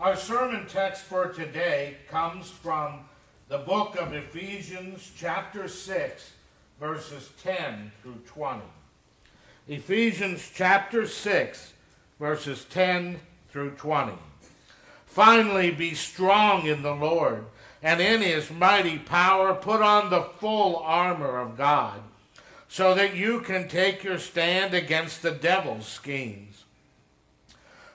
Our sermon text for today comes from the book of Ephesians, chapter 6, verses 10 through 20. Ephesians chapter 6, verses 10 through 20. Finally, be strong in the Lord and in his mighty power, put on the full armor of God, so that you can take your stand against the devil's schemes.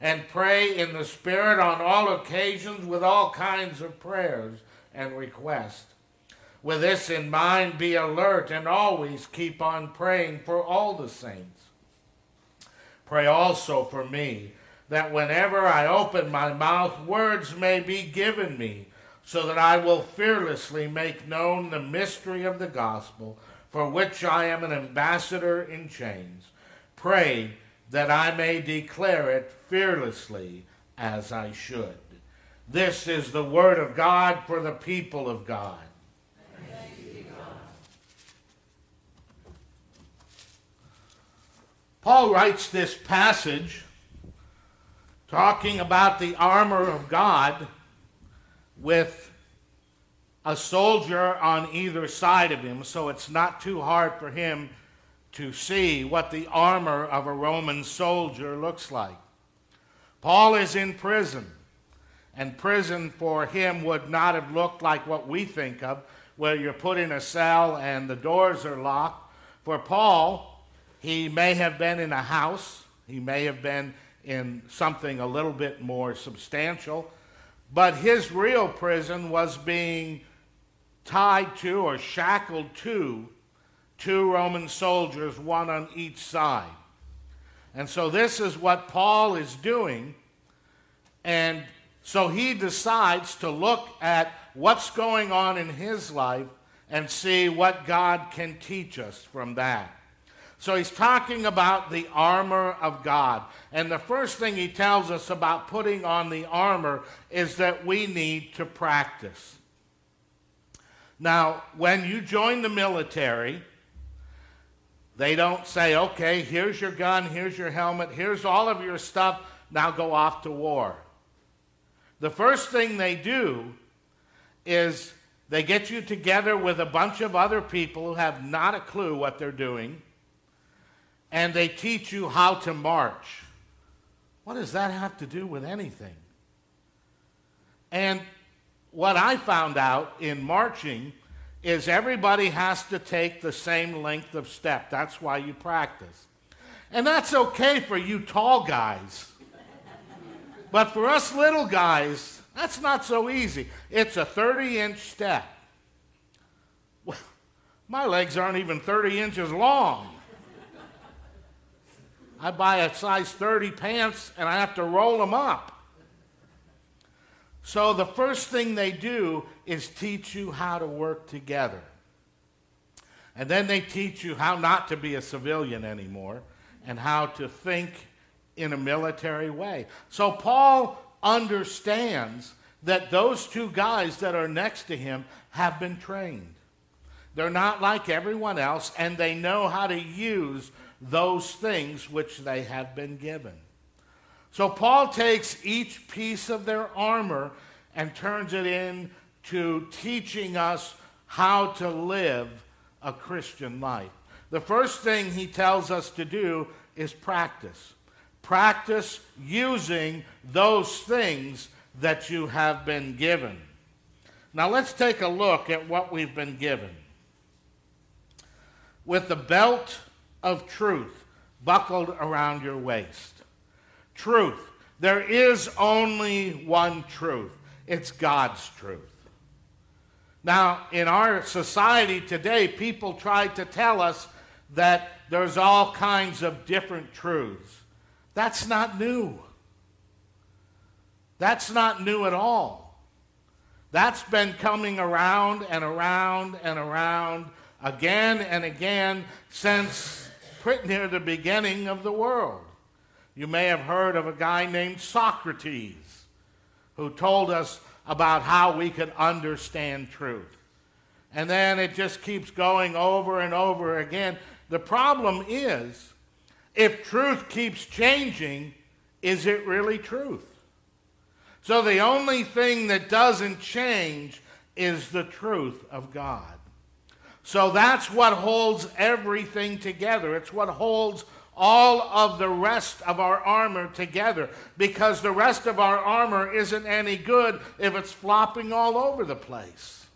and pray in the Spirit on all occasions with all kinds of prayers and requests. With this in mind, be alert and always keep on praying for all the saints. Pray also for me, that whenever I open my mouth, words may be given me, so that I will fearlessly make known the mystery of the gospel, for which I am an ambassador in chains. Pray that I may declare it fearlessly as I should. This is the word of God for the people of God. Paul writes this passage talking about the armor of God with a soldier on either side of him, so it's not too hard for him to see what the armor of a Roman soldier looks like. Paul is in prison, and prison for him would not have looked like what we think of, where you're put in a cell and the doors are locked. For Paul, he may have been in a house, he may have been in something a little bit more substantial, but his real prison was being tied to or shackled to two Roman soldiers, one on each side. And so this is what Paul is doing. And so he decides to look at what's going on in his life and see what God can teach us from that. So he's talking about the armor of God. And the first thing he tells us about putting on the armor is that we need to practice. Now, when you join the military, they don't say, okay, here's your gun, here's your helmet, here's all of your stuff, now go off to war. The first thing they do is they get you together with a bunch of other people who have not a clue what they're doing, and they teach you how to march. What does that have to do with anything? And what I found out in marching is everybody has to take the same length of step. That's why you practice. And that's okay for you tall guys. But for us little guys, that's not so easy. It's a 30 inch step. Well, my legs aren't even 30 inches long. I buy a size 30 pants and I have to roll them up. So the first thing they do is teach you how to work together. And then they teach you how not to be a civilian anymore and how to think in a military way. So Paul understands that those two guys that are next to him have been trained. They're not like everyone else, and they know how to use those things which they have been given. So Paul takes each piece of their armor and turns it into teaching us how to live a Christian life. The first thing he tells us to do is practice. Practice using those things that you have been given. Now let's take a look at what we've been given. With the belt of truth buckled around your waist. Truth. There is only one truth. It's God's truth. Now, in our society today, people try to tell us that there's all kinds of different truths. That's not new. That's not new at all. That's been coming around and around and around again and again since pretty near the beginning of the world. You may have heard of a guy named Socrates who told us about how we could understand truth. And then it just keeps going over and over again. The problem is, if truth keeps changing, is it really truth? So the only thing that doesn't change is the truth of God. So that's what holds everything together. It's what holds all of the rest of our armor together because the rest of our armor isn't any good if it's flopping all over the place.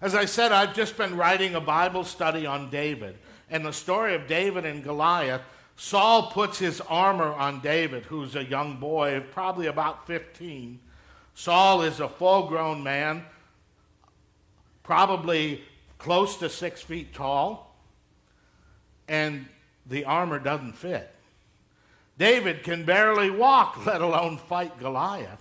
As I said, I've just been writing a Bible study on David and the story of David and Goliath Saul puts his armor on David, who's a young boy, probably about 15. Saul is a full grown man, probably close to six feet tall, and the armor doesn't fit. David can barely walk, let alone fight Goliath.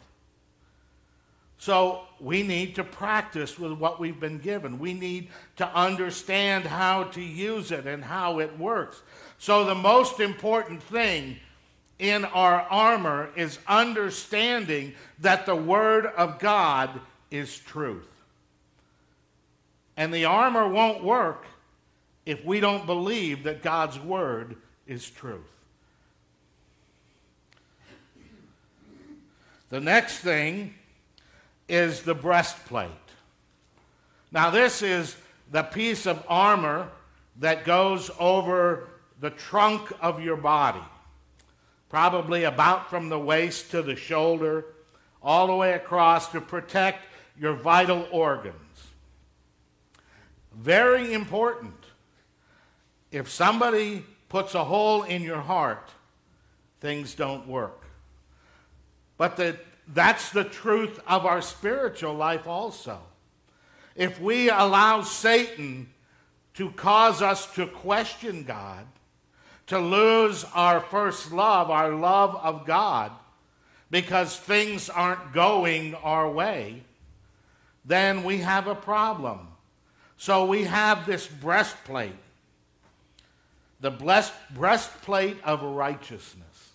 So we need to practice with what we've been given. We need to understand how to use it and how it works. So, the most important thing in our armor is understanding that the Word of God is truth. And the armor won't work if we don't believe that God's Word is truth. The next thing is the breastplate. Now, this is the piece of armor that goes over the trunk of your body, probably about from the waist to the shoulder, all the way across to protect your vital organs. Very important. If somebody puts a hole in your heart, things don't work. But the, that's the truth of our spiritual life also. If we allow Satan to cause us to question God, to lose our first love, our love of God, because things aren't going our way, then we have a problem. So we have this breastplate, the blessed breastplate of righteousness.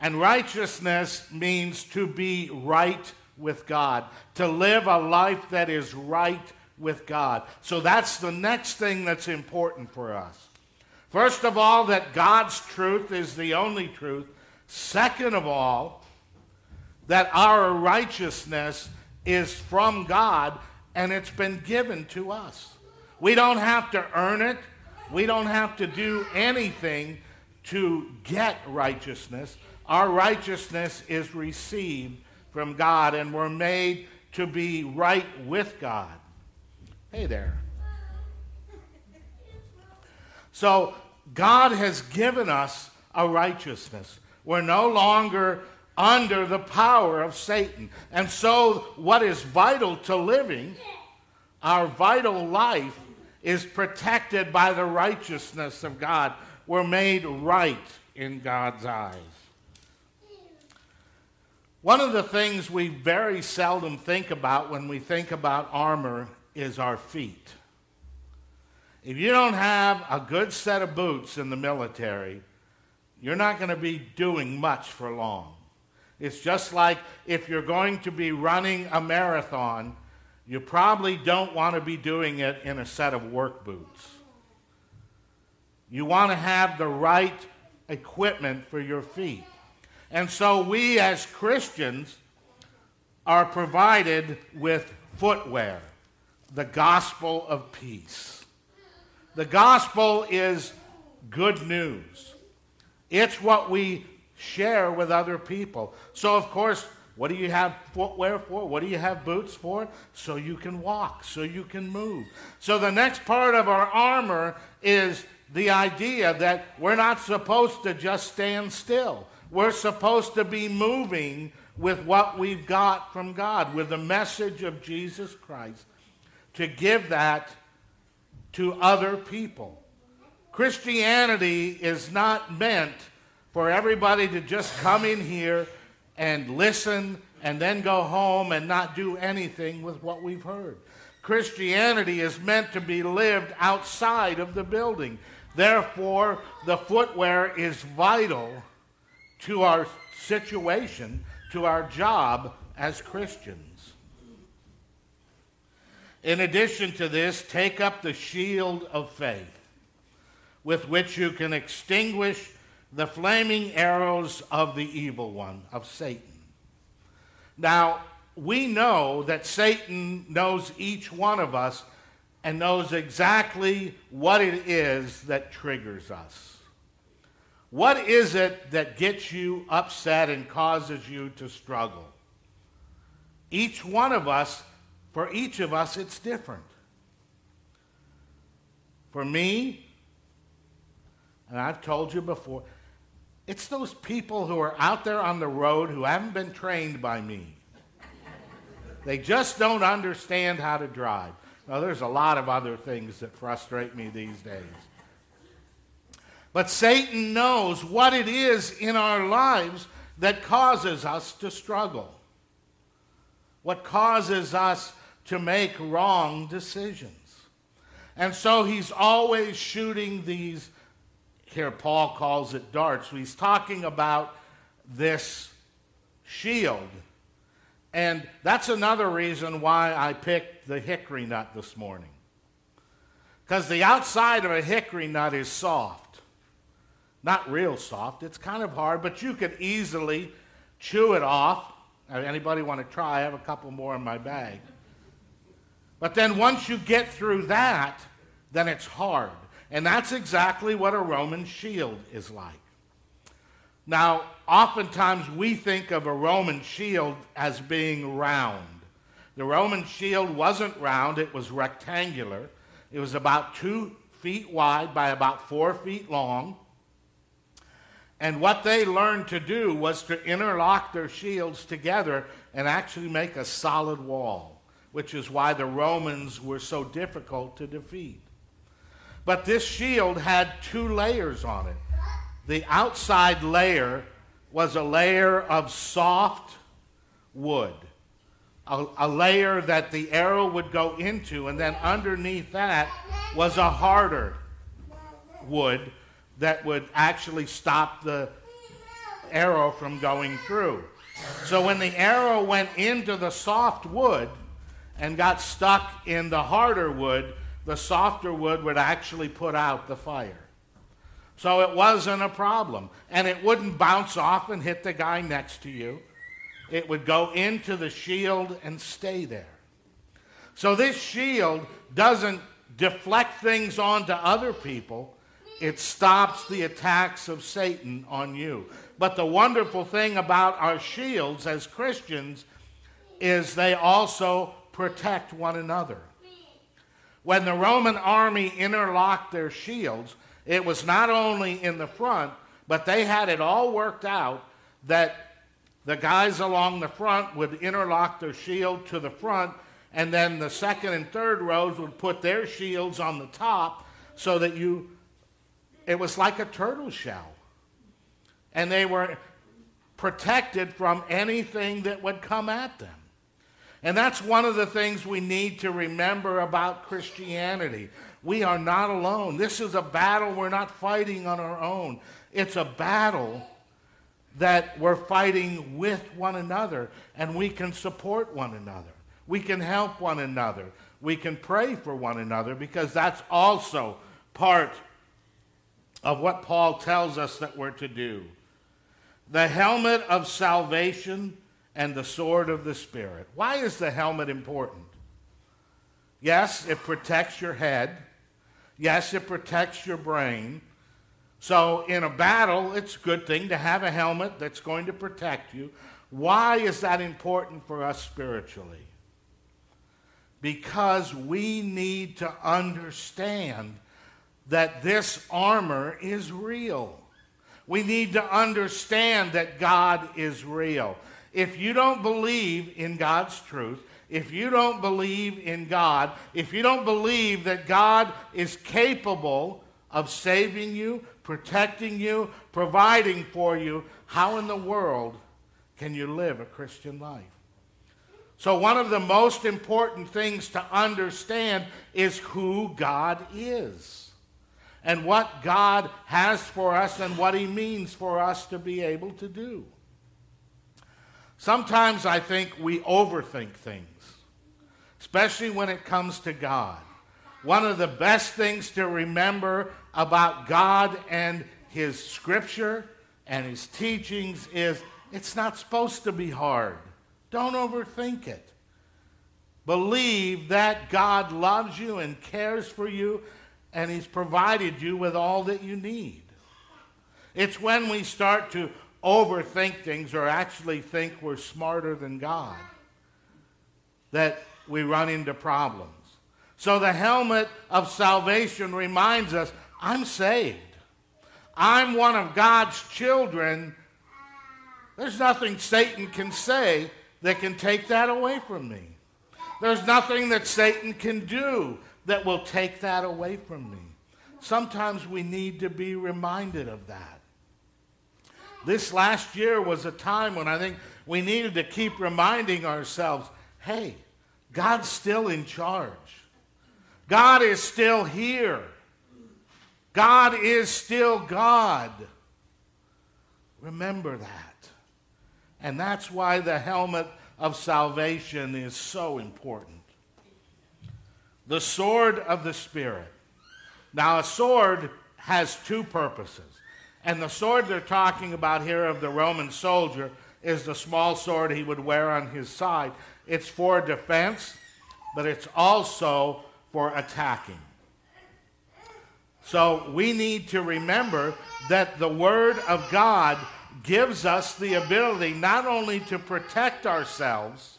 And righteousness means to be right with God, to live a life that is right with God. So that's the next thing that's important for us. First of all, that God's truth is the only truth. Second of all, that our righteousness is from God and it's been given to us. We don't have to earn it, we don't have to do anything to get righteousness. Our righteousness is received from God and we're made to be right with God. Hey there. So God has given us a righteousness. We're no longer under the power of Satan. And so, what is vital to living, our vital life, is protected by the righteousness of God. We're made right in God's eyes. One of the things we very seldom think about when we think about armor is our feet. If you don't have a good set of boots in the military, you're not going to be doing much for long. It's just like if you're going to be running a marathon, you probably don't want to be doing it in a set of work boots. You want to have the right equipment for your feet. And so we as Christians are provided with footwear, the gospel of peace. The gospel is good news. It's what we share with other people. So, of course, What do you have footwear for? What do you have boots for? So you can walk, so you can move. So the next part of our armor is the idea that we're not supposed to just stand still. We're supposed to be moving with what we've got from God, with the message of Jesus Christ, to give that to other people. Christianity is not meant for everybody to just come in here and listen and then go home and not do anything with what we've heard. Christianity is meant to be lived outside of the building. Therefore, the footwear is vital to our situation, to our job as Christians. In addition to this, take up the shield of faith with which you can extinguish the flaming arrows of the evil one, of Satan. Now, we know that Satan knows each one of us and knows exactly what it is that triggers us. What is it that gets you upset and causes you to struggle? Each one of us, for each of us, it's different. For me, and I've told you before, it's those people who are out there on the road who haven't been trained by me. They just don't understand how to drive. Now, there's a lot of other things that frustrate me these days. But Satan knows what it is in our lives that causes us to struggle, what causes us to make wrong decisions. And so he's always shooting these here, Paul calls it darts. He's talking about this shield. And that's another reason why I picked the hickory nut this morning. Because the outside of a hickory nut is soft. Not real soft, it's kind of hard, but you could easily chew it off. Uh, anybody want to try? I have a couple more in my bag. But then once you get through that, then it's hard. And that's exactly what a Roman shield is like. Now, oftentimes we think of a Roman shield as being round. The Roman shield wasn't round, it was rectangular. It was about two feet wide by about four feet long. And what they learned to do was to interlock their shields together and actually make a solid wall, which is why the Romans were so difficult to defeat. But this shield had two layers on it. The outside layer was a layer of soft wood, a, a, layer that the arrow would go into, and then underneath that was a harder wood that would actually stop the arrow from going through. So when the arrow went into the soft wood and got stuck in the harder wood, the softer wood would actually put out the fire. So it wasn't a problem. And it wouldn't bounce off and hit the guy next to you. It would go into the shield and stay there. So this shield doesn't deflect things onto other people, it stops the attacks of Satan on you. But the wonderful thing about our shields as Christians is they also protect one another. When the Roman army interlocked their shields, it was not only in the front, but they had it all worked out that the guys along the front would interlock their shield to the front, and then the second and third rows would put their shields on the top so that you, it was like a turtle shell. And they were protected from anything that would come at them. And that's one of the things we need to remember about Christianity. We are not alone. This is a battle we're not fighting on our own. It's a battle that we're fighting with one another, and we can support one another. We can help one another. We can pray for one another because that's also part of what Paul tells us that we're to do. The helmet of salvation and the sword of the Spirit. Why is the helmet important? Yes, it protects your head. Yes, it protects your brain. So, in a battle, it's a good thing to have a helmet that's going to protect you. Why is that important for us spiritually? Because we need to understand that this armor is real. We need to understand that God is real. If you don't believe in God's truth, if you don't believe in God, if you don't believe that God is capable of saving you, protecting you, providing for you, how in the world can you live a Christian life? So, one of the most important things to understand is who God is and what God has for us and what He means for us to be able to do. Sometimes I think we overthink things, especially when it comes to God. One of the best things to remember about God and His Scripture and His teachings is it's not supposed to be hard. Don't overthink it. Believe that God loves you and cares for you and He's provided you with all that you need. It's when we start to overthink things or actually think we're smarter than God that we run into problems. So the helmet of salvation reminds us I'm saved. I'm one of God's children. There's nothing Satan can say that can take that away from me. There's nothing that Satan can do that will take that away from me. Sometimes we need to be reminded of that. This last year was a time when I think we needed to keep reminding ourselves hey, God's still in charge. God is still here. God is still God. Remember that. And that's why the helmet of salvation is so important the sword of the Spirit. Now, a sword has two purposes. And the sword they're talking about here of the Roman soldier is the small sword he would wear on his side. It's for defense, but it's also for attacking. So we need to remember that the Word of God gives us the ability not only to protect ourselves,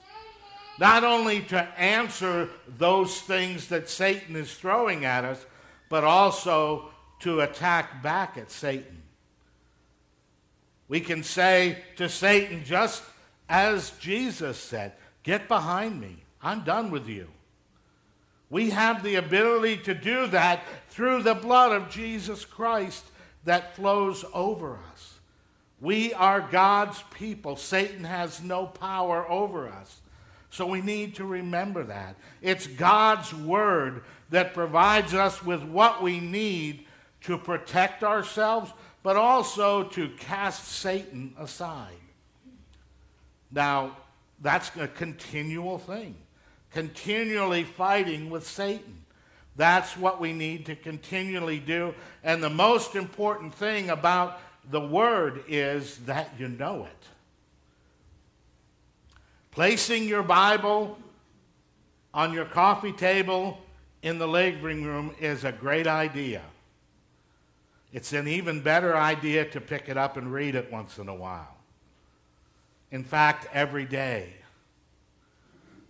not only to answer those things that Satan is throwing at us, but also to attack back at Satan. We can say to Satan, just as Jesus said, Get behind me. I'm done with you. We have the ability to do that through the blood of Jesus Christ that flows over us. We are God's people. Satan has no power over us. So we need to remember that. It's God's word that provides us with what we need to protect ourselves, but also to cast Satan aside. Now, that's a continual thing, continually fighting with Satan. That's what we need to continually do. And the most important thing about the Word is that you know it. Placing your Bible on your coffee table in the living room is a great idea. It's an even better idea to pick it up and read it once in a while. In fact, every day.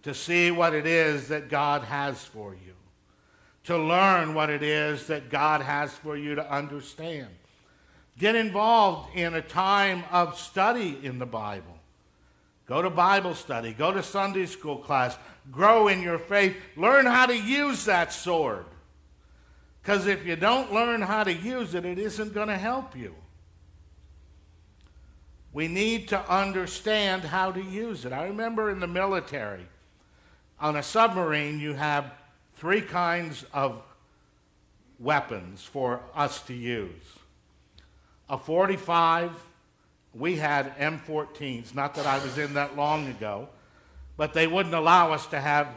To see what it is that God has for you. To learn what it is that God has for you to understand. Get involved in a time of study in the Bible. Go to Bible study, go to Sunday school class, grow in your faith, learn how to use that sword. Because if you don't learn how to use it, it isn't going to help you. We need to understand how to use it. I remember in the military, on a submarine, you have three kinds of weapons for us to use a 45 we had M14s, not that I was in that long ago, but they wouldn't allow us to have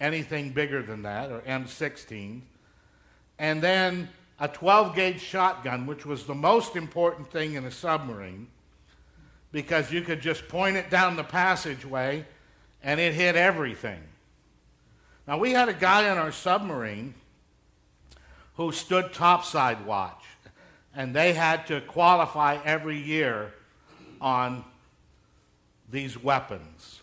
anything bigger than that, or M16. And then a 12 gauge shotgun, which was the most important thing in a submarine, because you could just point it down the passageway and it hit everything. Now, we had a guy on our submarine who stood topside watch and they had to qualify every year on these weapons.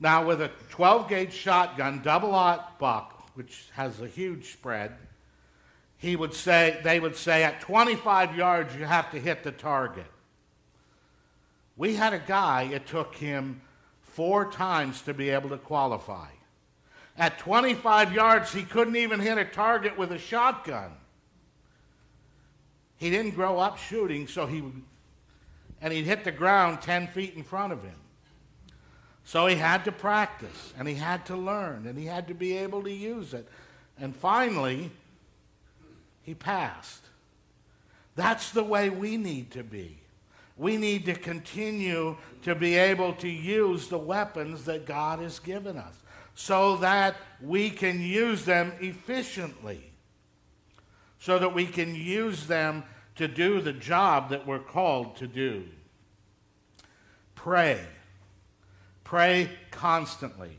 Now, with a 12 gauge shotgun, double aught buck, which has a huge spread, he would say, they would say at 25 yards you have to hit the target. We had a guy, it took him four times to be able to qualify. At 25 yards, he couldn't even hit a target with a shotgun. He didn't grow up shooting, so he would and he'd hit the ground 10 feet in front of him. So he had to practice and he had to learn and he had to be able to use it. And finally, he passed. That's the way we need to be. We need to continue to be able to use the weapons that God has given us so that we can use them efficiently, so that we can use them to do the job that we're called to do. Pray. Pray constantly.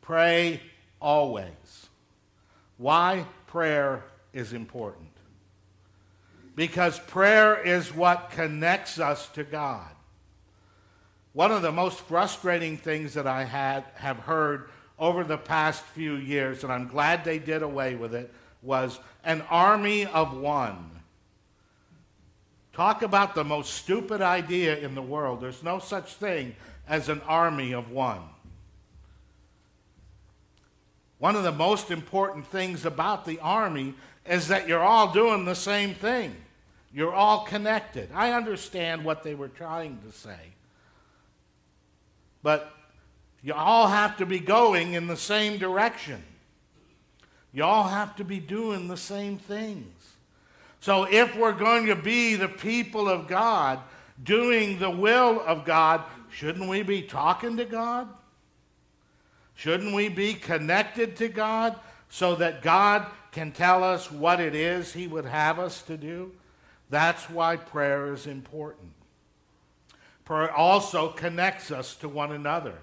Pray always. Why prayer is important? Because prayer is what connects us to God. One of the most frustrating things that I had, have heard over the past few years, and I'm glad they did away with it, was an army of one. Talk about the most stupid idea in the world. There's no such thing as an army of one. One of the most important things about the army is that you're all doing the same thing. You're all connected. I understand what they were trying to say. But you all have to be going in the same direction. You all have to be doing the same things. So if we're going to be the people of God, doing the will of God, shouldn't we be talking to God? Shouldn't we be connected to God so that God can tell us what it is He would have us to do? That's why prayer is important. Prayer also connects us to one another.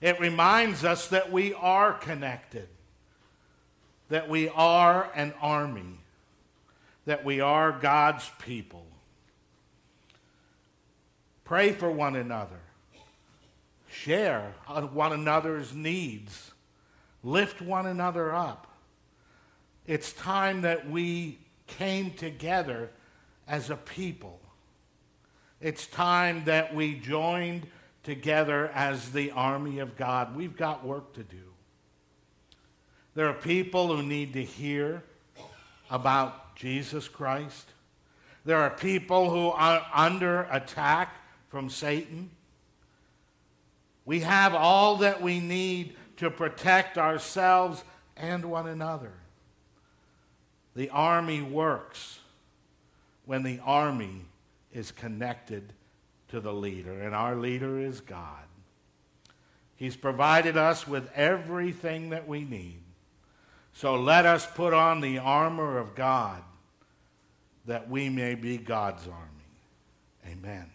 It reminds us that we are connected, that we are an army that we are God's people. Pray for one another. Share one another's needs. Lift one another up. It's time that we came together as a people. It's time that we joined together as the army of God. We've got work to do. There are people who need to hear about Jesus Christ. There are people who are under attack from Satan. We have all that we need to protect ourselves and one another. The army works when the army is connected to the leader, and our leader is God. He's provided us with everything that we need. So let us put on the armor of God that we may be God's army. Amen.